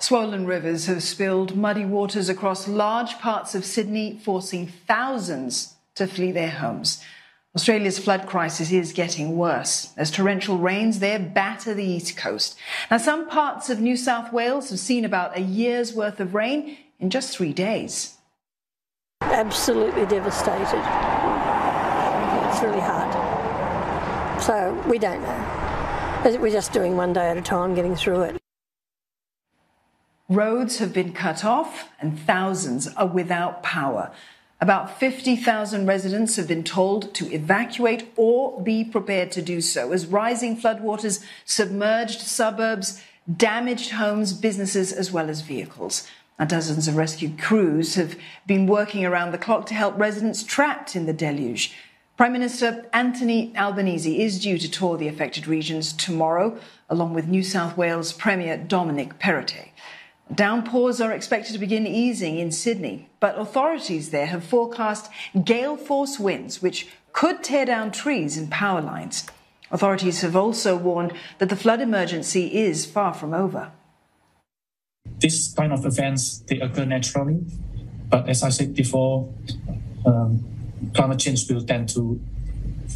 Swollen rivers have spilled muddy waters across large parts of Sydney, forcing thousands to flee their homes. Australia's flood crisis is getting worse as torrential rains there batter the east coast. Now, some parts of New South Wales have seen about a year's worth of rain in just three days. Absolutely devastated. It's really hard. So we don't know. We're just doing one day at a time, getting through it. Roads have been cut off and thousands are without power. About 50,000 residents have been told to evacuate or be prepared to do so as rising floodwaters submerged suburbs, damaged homes, businesses, as well as vehicles. Dozens of rescue crews have been working around the clock to help residents trapped in the deluge. Prime Minister Anthony Albanese is due to tour the affected regions tomorrow, along with New South Wales Premier Dominic Perrottet. Downpours are expected to begin easing in Sydney, but authorities there have forecast gale force winds which could tear down trees and power lines. Authorities have also warned that the flood emergency is far from over. This kind of events they occur naturally, but as I said before, um, climate change will tend to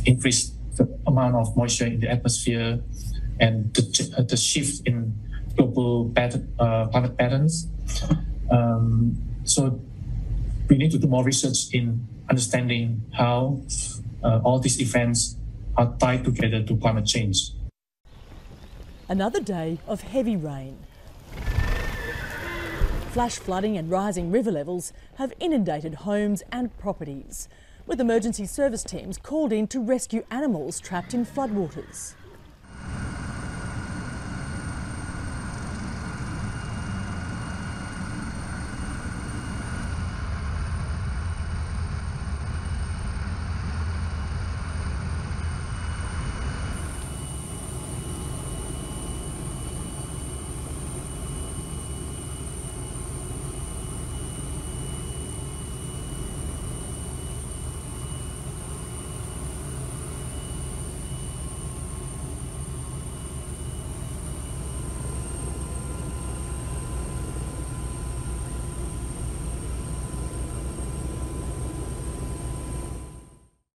increase the amount of moisture in the atmosphere and the, the shift in global pattern, uh, climate patterns. Um, so we need to do more research in understanding how uh, all these events are tied together to climate change. Another day of heavy rain. Flash flooding and rising river levels have inundated homes and properties, with emergency service teams called in to rescue animals trapped in floodwaters.